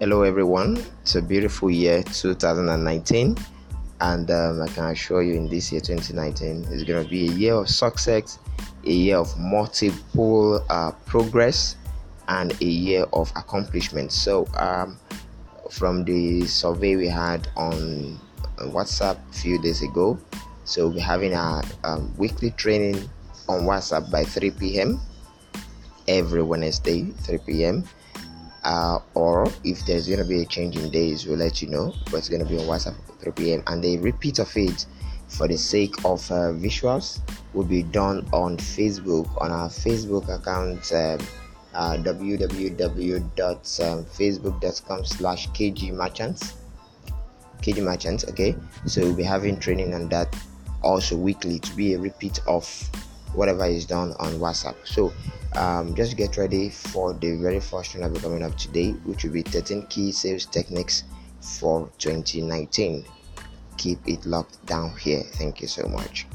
Hello, everyone. It's a beautiful year 2019, and um, I can assure you, in this year 2019, it's going to be a year of success, a year of multiple uh, progress, and a year of accomplishment. So, um, from the survey we had on WhatsApp a few days ago, so we're having our um, weekly training on WhatsApp by 3 p.m. every Wednesday, 3 p.m uh, or if there's going to be a change in days, we'll let you know. But it's going to be on WhatsApp 3 p.m. And the repeat of it, for the sake of uh, visuals, will be done on Facebook on our Facebook account. Um, uh, www.facebook.com slash kg merchants kg merchants okay so we'll be having training on that also weekly to be a repeat of whatever is done on whatsapp so um, just get ready for the very first one I'll be coming up today, which will be 13 key sales techniques for 2019. Keep it locked down here. Thank you so much.